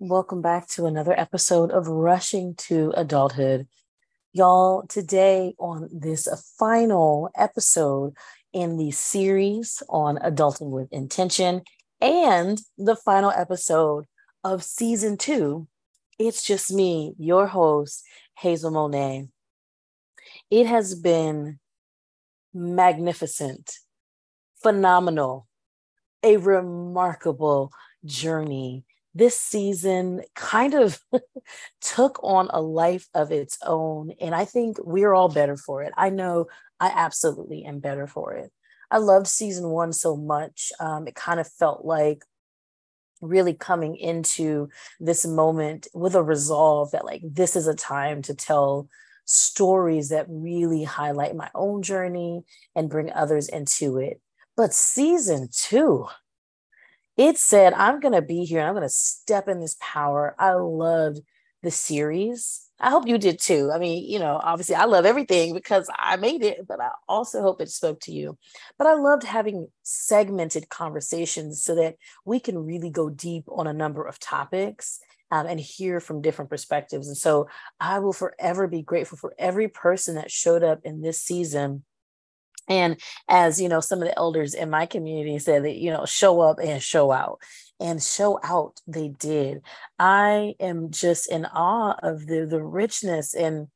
Welcome back to another episode of Rushing to Adulthood. Y'all, today on this final episode in the series on adulting with intention and the final episode of season two, it's just me, your host, Hazel Monae. It has been magnificent, phenomenal, a remarkable journey this season kind of took on a life of its own. And I think we're all better for it. I know I absolutely am better for it. I loved season one so much. Um, it kind of felt like really coming into this moment with a resolve that, like, this is a time to tell stories that really highlight my own journey and bring others into it. But season two, it said, I'm going to be here and I'm going to step in this power. I loved the series. I hope you did too. I mean, you know, obviously I love everything because I made it, but I also hope it spoke to you. But I loved having segmented conversations so that we can really go deep on a number of topics um, and hear from different perspectives. And so I will forever be grateful for every person that showed up in this season and as you know some of the elders in my community said that you know show up and show out and show out they did. I am just in awe of the the richness and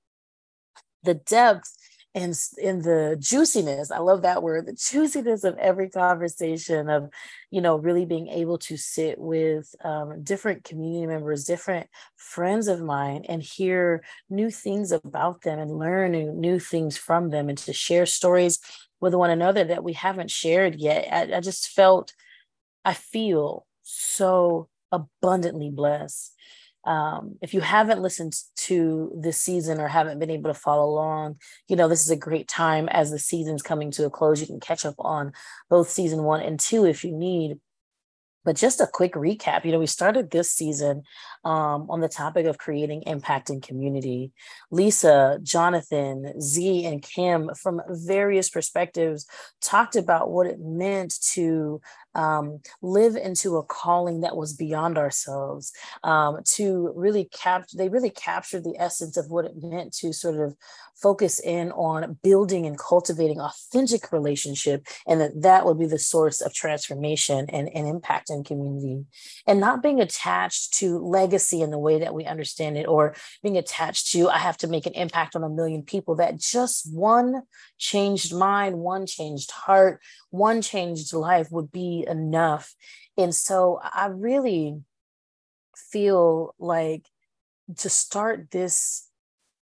the depth and in the juiciness i love that word the juiciness of every conversation of you know really being able to sit with um, different community members different friends of mine and hear new things about them and learn new, new things from them and to share stories with one another that we haven't shared yet. I, I just felt i feel so abundantly blessed um, if you haven't listened to this season or haven't been able to follow along, you know, this is a great time as the season's coming to a close. You can catch up on both season one and two if you need. But just a quick recap, you know, we started this season um, on the topic of creating impact in community. Lisa, Jonathan, Z, and Kim, from various perspectives, talked about what it meant to um, live into a calling that was beyond ourselves. Um, to really capture, they really captured the essence of what it meant to sort of focus in on building and cultivating authentic relationship, and that that would be the source of transformation and, and impact in community, and not being attached to legacy in the way that we understand it, or being attached to I have to make an impact on a million people. That just one changed mind, one changed heart, one changed life would be enough. And so I really feel like to start this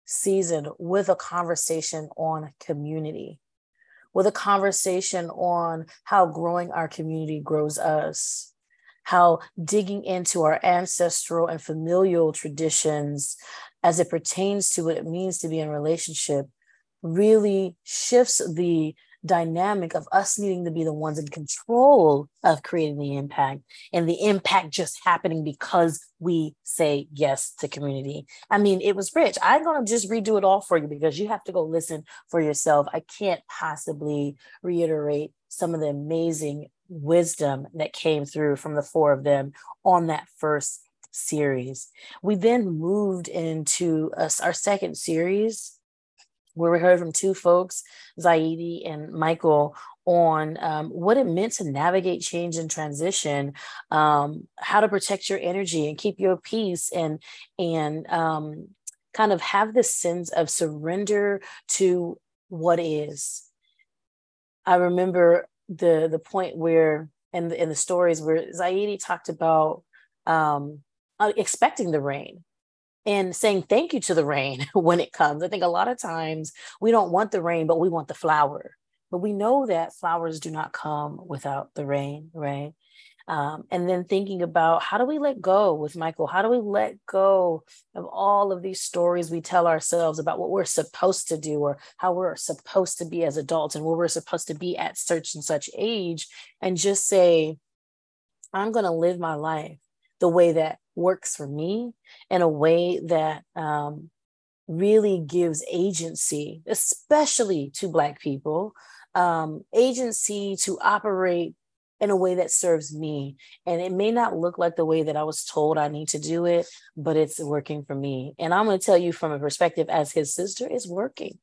season with a conversation on community, with a conversation on how growing our community grows us, how digging into our ancestral and familial traditions as it pertains to what it means to be in relationship really shifts the dynamic of us needing to be the ones in control of creating the impact and the impact just happening because we say yes to community. I mean, it was rich. I'm going to just redo it all for you because you have to go listen for yourself. I can't possibly reiterate some of the amazing wisdom that came through from the four of them on that first series. We then moved into a, our second series where we heard from two folks, Zaidi and Michael, on um, what it meant to navigate change and transition, um, how to protect your energy and keep your peace, and and um, kind of have this sense of surrender to what is. I remember the the point where in the, in the stories where Zaidi talked about um, uh, expecting the rain and saying thank you to the rain when it comes. I think a lot of times we don't want the rain, but we want the flower. But we know that flowers do not come without the rain, right? Um, and then thinking about how do we let go with Michael? How do we let go of all of these stories we tell ourselves about what we're supposed to do or how we're supposed to be as adults and where we're supposed to be at such and such age and just say, I'm going to live my life the way that works for me in a way that um, really gives agency, especially to Black people, um, agency to operate in a way that serves me. And it may not look like the way that I was told I need to do it, but it's working for me. And I'm going to tell you from a perspective as his sister, is working.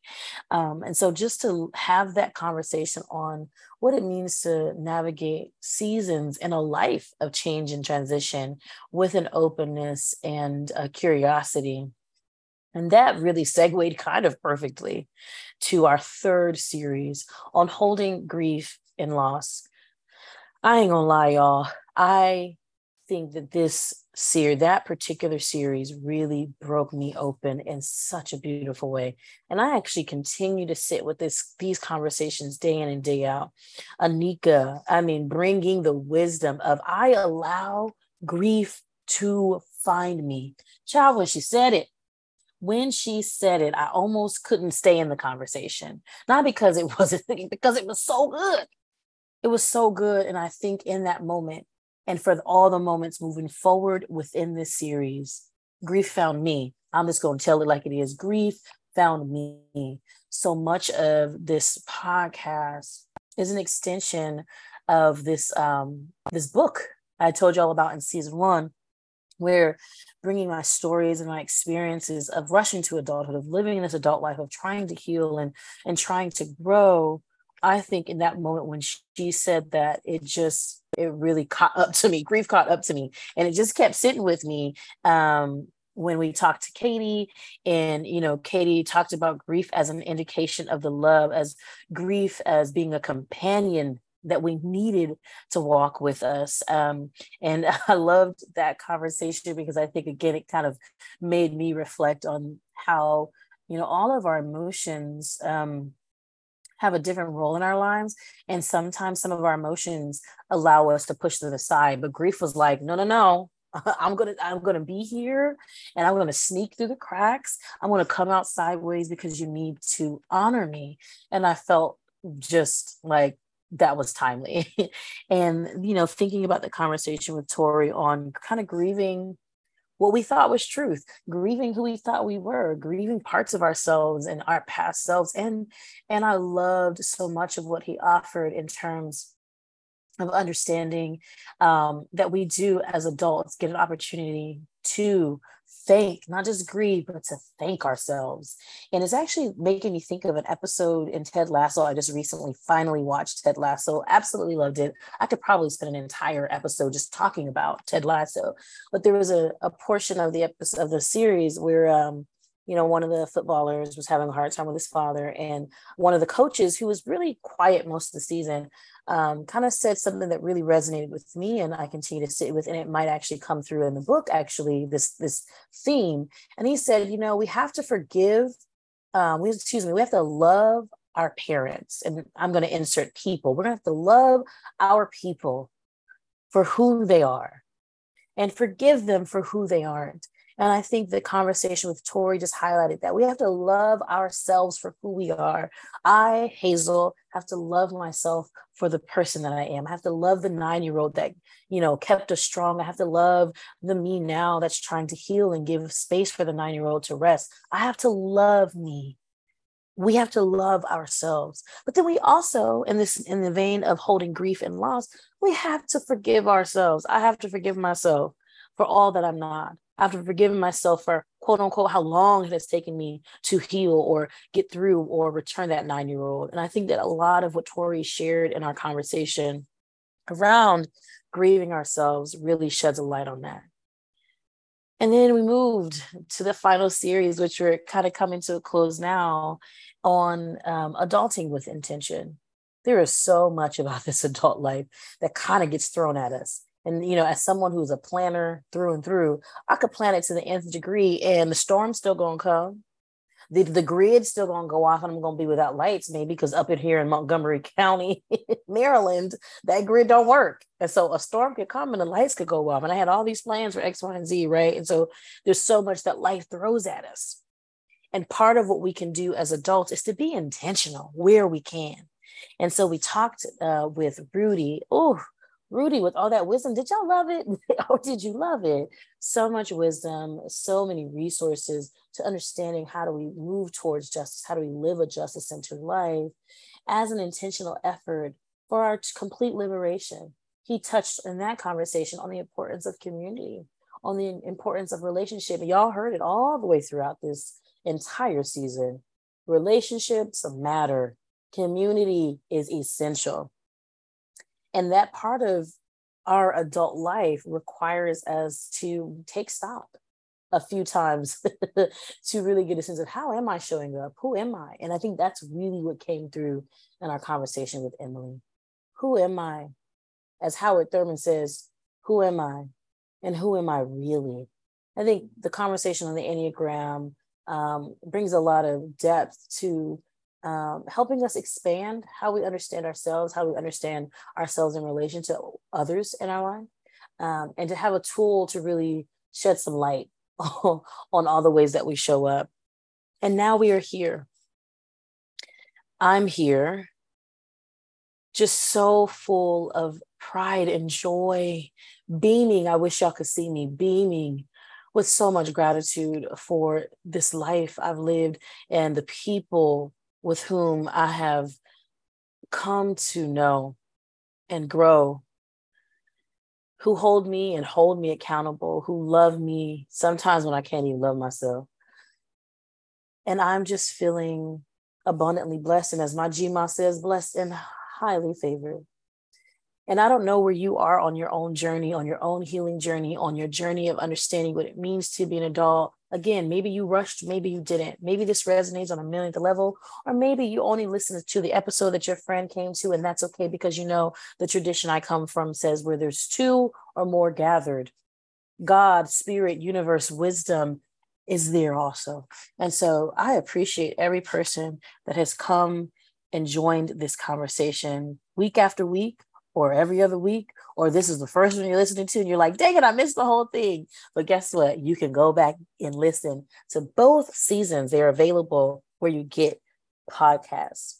Um, and so just to have that conversation on what it means to navigate seasons in a life of change and transition with an openness and a curiosity. And that really segued kind of perfectly to our third series on holding grief and loss. I ain't gonna lie, y'all. I think that this series, that particular series, really broke me open in such a beautiful way. And I actually continue to sit with this these conversations day in and day out. Anika, I mean, bringing the wisdom of I allow grief to find me. Child, when she said it, when she said it, I almost couldn't stay in the conversation. Not because it wasn't, because it was so good it was so good. And I think in that moment, and for all the moments moving forward within this series, grief found me. I'm just going to tell it like it is. Grief found me. So much of this podcast is an extension of this um, this book I told you all about in season one, where bringing my stories and my experiences of rushing to adulthood, of living this adult life, of trying to heal and and trying to grow I think in that moment when she said that, it just it really caught up to me. Grief caught up to me, and it just kept sitting with me. Um, when we talked to Katie, and you know, Katie talked about grief as an indication of the love, as grief as being a companion that we needed to walk with us. Um, and I loved that conversation because I think again it kind of made me reflect on how you know all of our emotions. Um, have a different role in our lives. And sometimes some of our emotions allow us to push them aside. But grief was like, no, no, no. I'm gonna I'm gonna be here and I'm gonna sneak through the cracks. I'm gonna come out sideways because you need to honor me. And I felt just like that was timely. and you know, thinking about the conversation with Tori on kind of grieving what we thought was truth, grieving who we thought we were, grieving parts of ourselves and our past selves. And and I loved so much of what he offered in terms of understanding um, that we do as adults get an opportunity to thank, not just grieve, but to thank ourselves. And it's actually making me think of an episode in Ted Lasso. I just recently finally watched Ted Lasso. Absolutely loved it. I could probably spend an entire episode just talking about Ted Lasso. But there was a, a portion of the episode of the series where um, you know, one of the footballers was having a hard time with his father, and one of the coaches, who was really quiet most of the season, um, kind of said something that really resonated with me, and I continue to sit with, and it might actually come through in the book. Actually, this this theme, and he said, you know, we have to forgive. Um, we excuse me, we have to love our parents, and I'm going to insert people. We're going to have to love our people for who they are, and forgive them for who they aren't. And I think the conversation with Tori just highlighted that we have to love ourselves for who we are. I, Hazel, have to love myself for the person that I am. I have to love the nine year old that, you know, kept us strong. I have to love the me now that's trying to heal and give space for the nine year old to rest. I have to love me. We have to love ourselves. But then we also, in this, in the vein of holding grief and loss, we have to forgive ourselves. I have to forgive myself for all that I'm not after forgiving myself for quote unquote how long it has taken me to heal or get through or return that nine year old. And I think that a lot of what Tori shared in our conversation around grieving ourselves really sheds a light on that. And then we moved to the final series, which we're kind of coming to a close now on um, adulting with intention. There is so much about this adult life that kind of gets thrown at us and you know as someone who's a planner through and through i could plan it to the nth degree and the storm's still gonna come. The, the grid's still gonna go off and i'm gonna be without lights maybe because up in here in montgomery county maryland that grid don't work. And so a storm could come and the lights could go off and i had all these plans for x y and z right? And so there's so much that life throws at us. And part of what we can do as adults is to be intentional where we can. And so we talked uh, with rudy oh Rudy, with all that wisdom, did y'all love it? or did you love it? So much wisdom, so many resources to understanding how do we move towards justice? How do we live a justice centered life as an intentional effort for our complete liberation? he touched in that conversation on the importance of community, on the importance of relationship. Y'all heard it all the way throughout this entire season. Relationships matter, community is essential. And that part of our adult life requires us to take stock a few times to really get a sense of how am I showing up? Who am I? And I think that's really what came through in our conversation with Emily. Who am I? As Howard Thurman says, who am I? And who am I really? I think the conversation on the Enneagram um, brings a lot of depth to um, helping us expand how we understand ourselves, how we understand ourselves in relation to others in our life, um, and to have a tool to really shed some light on all the ways that we show up. And now we are here. I'm here, just so full of pride and joy, beaming. I wish y'all could see me beaming with so much gratitude for this life I've lived and the people with whom I have come to know and grow, who hold me and hold me accountable, who love me sometimes when I can't even love myself. And I'm just feeling abundantly blessed. And as my GMA says, blessed and highly favored. And I don't know where you are on your own journey, on your own healing journey, on your journey of understanding what it means to be an adult. Again, maybe you rushed, maybe you didn't. Maybe this resonates on a millionth level, or maybe you only listened to the episode that your friend came to, and that's okay because you know the tradition I come from says where there's two or more gathered, God, spirit, universe, wisdom is there also. And so I appreciate every person that has come and joined this conversation week after week or every other week, or this is the first one you're listening to, and you're like, dang it, I missed the whole thing. But guess what? You can go back and listen to both seasons. They're available where you get podcasts.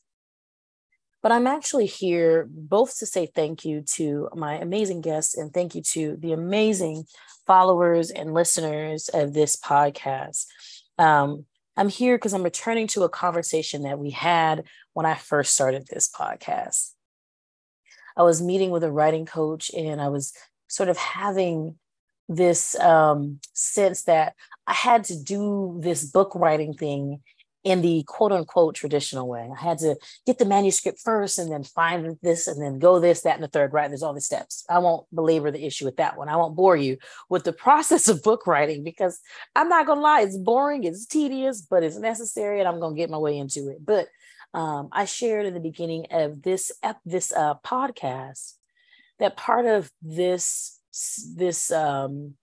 But I'm actually here both to say thank you to my amazing guests and thank you to the amazing followers and listeners of this podcast. Um, I'm here because I'm returning to a conversation that we had when I first started this podcast. I was meeting with a writing coach and I was sort of having this um, sense that I had to do this book writing thing in the quote unquote traditional way. I had to get the manuscript first and then find this and then go this, that, and the third, right? There's all the steps. I won't belabor the issue with that one. I won't bore you with the process of book writing because I'm not going to lie, it's boring, it's tedious, but it's necessary and I'm going to get my way into it. But um, I shared in the beginning of this this uh, podcast that part of this this um,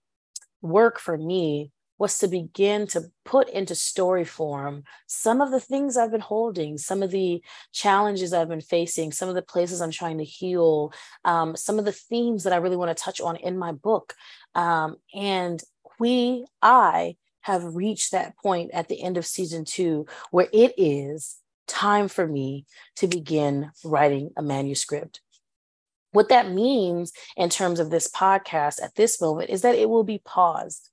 work for me was to begin to put into story form some of the things I've been holding, some of the challenges I've been facing, some of the places I'm trying to heal, um, some of the themes that I really want to touch on in my book. Um, and we, I, have reached that point at the end of season two where it is time for me to begin writing a manuscript. What that means in terms of this podcast at this moment is that it will be paused.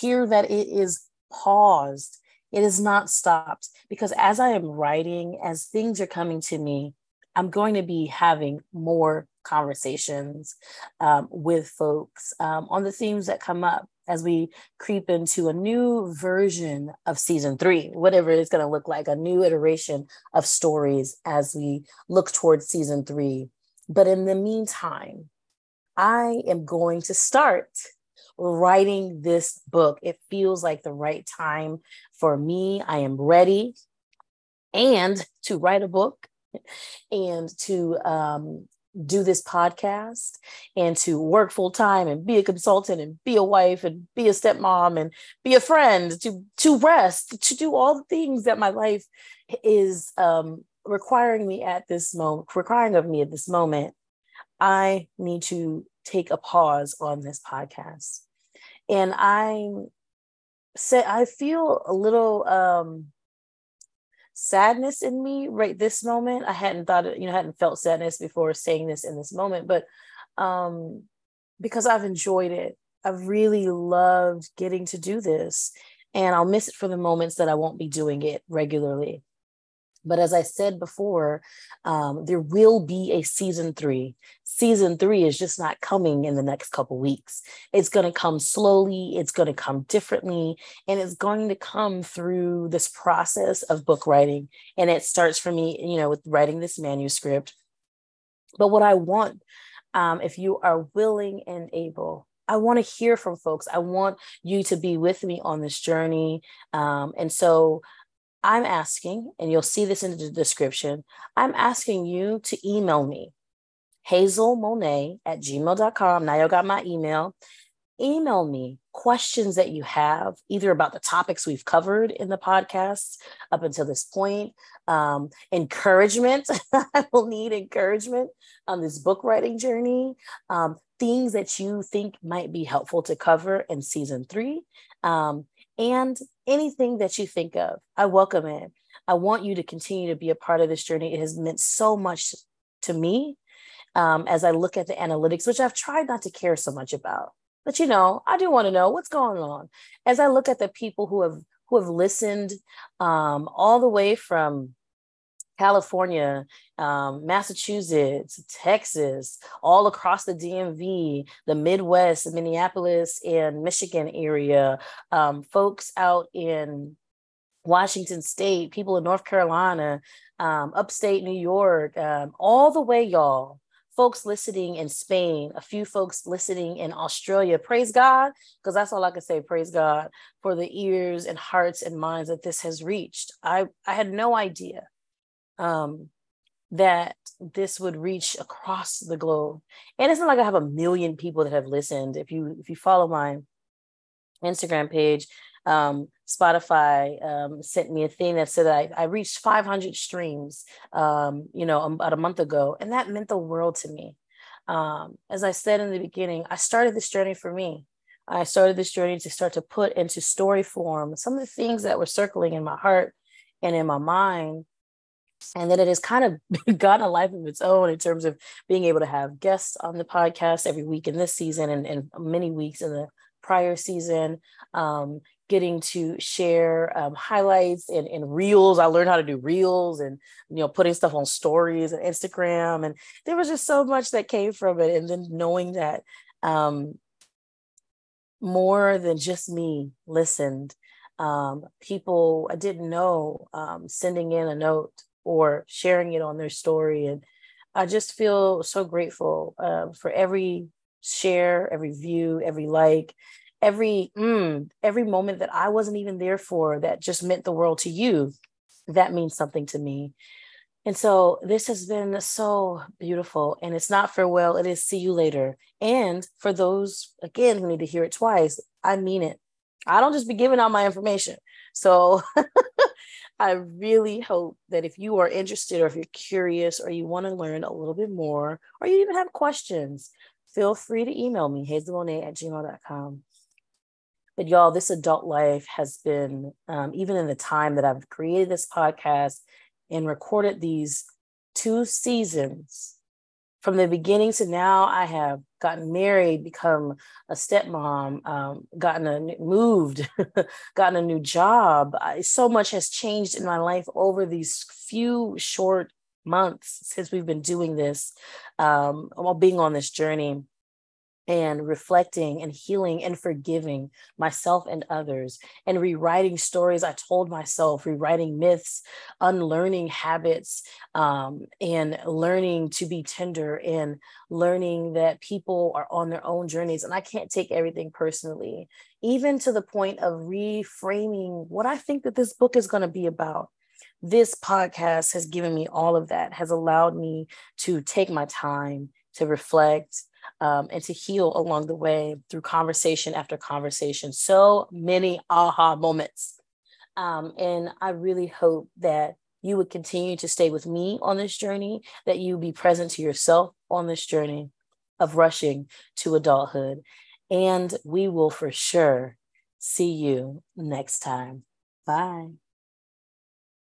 Hear that it is paused. It is not stopped because as I am writing, as things are coming to me, I'm going to be having more conversations um, with folks um, on the themes that come up as we creep into a new version of season three, whatever it's going to look like, a new iteration of stories as we look towards season three. But in the meantime, I am going to start writing this book. It feels like the right time for me. I am ready and to write a book and to um, do this podcast and to work full time and be a consultant and be a wife and be a stepmom and be a friend to to rest to do all the things that my life is um, requiring me at this moment requiring of me at this moment i need to take a pause on this podcast and i say i feel a little um sadness in me right this moment. I hadn't thought it, you know, hadn't felt sadness before saying this in this moment, but um because I've enjoyed it. I've really loved getting to do this. And I'll miss it for the moments that I won't be doing it regularly. But as I said before, um, there will be a season three. Season three is just not coming in the next couple weeks. It's going to come slowly, it's going to come differently, and it's going to come through this process of book writing. And it starts for me, you know, with writing this manuscript. But what I want, um, if you are willing and able, I want to hear from folks. I want you to be with me on this journey. Um, and so I'm asking, and you'll see this in the description, I'm asking you to email me, Hazel Monae at gmail.com. Now you got my email. Email me questions that you have, either about the topics we've covered in the podcast up until this point, um, encouragement. I will need encouragement on this book writing journey, um, things that you think might be helpful to cover in season three. Um, and anything that you think of. I welcome it. I want you to continue to be a part of this journey. It has meant so much to me um, as I look at the analytics, which I've tried not to care so much about. But you know, I do want to know what's going on as I look at the people who have who have listened um, all the way from California, um, Massachusetts, Texas, all across the DMV, the Midwest, Minneapolis, and Michigan area, um, folks out in Washington State, people in North Carolina, um, upstate New York, um, all the way, y'all. Folks listening in Spain, a few folks listening in Australia. Praise God, because that's all I can say. Praise God for the ears and hearts and minds that this has reached. I, I had no idea um, that this would reach across the globe. And it's not like I have a million people that have listened. If you if you follow my Instagram page, um, Spotify um, sent me a thing that said I, I reached 500 streams, um, you know, about a month ago, and that meant the world to me. Um, as I said in the beginning, I started this journey for me. I started this journey to start to put into story form some of the things that were circling in my heart and in my mind and then it has kind of gotten a life of its own in terms of being able to have guests on the podcast every week in this season and, and many weeks in the prior season um, getting to share um, highlights and, and reels i learned how to do reels and you know putting stuff on stories and instagram and there was just so much that came from it and then knowing that um, more than just me listened um, people i didn't know um, sending in a note or sharing it on their story. And I just feel so grateful uh, for every share, every view, every like, every mm, every moment that I wasn't even there for that just meant the world to you. That means something to me. And so this has been so beautiful. And it's not farewell, it is see you later. And for those, again, who need to hear it twice, I mean it. I don't just be giving out my information. So I really hope that if you are interested or if you're curious or you want to learn a little bit more or you even have questions, feel free to email me, hazelmonae at gmail.com. But y'all, this adult life has been, um, even in the time that I've created this podcast and recorded these two seasons, from the beginning to now, I have gotten married, become a stepmom, um, gotten a moved, gotten a new job. I, so much has changed in my life over these few short months since we've been doing this, um, while being on this journey and reflecting and healing and forgiving myself and others and rewriting stories I told myself, rewriting myths, unlearning habits, um, and learning to be tender and learning that people are on their own journeys. And I can't take everything personally, even to the point of reframing what I think that this book is going to be about this podcast has given me all of that, has allowed me to take my time to reflect, um, and to heal along the way through conversation after conversation. So many aha moments. Um, and I really hope that you would continue to stay with me on this journey, that you be present to yourself on this journey of rushing to adulthood. And we will for sure see you next time. Bye.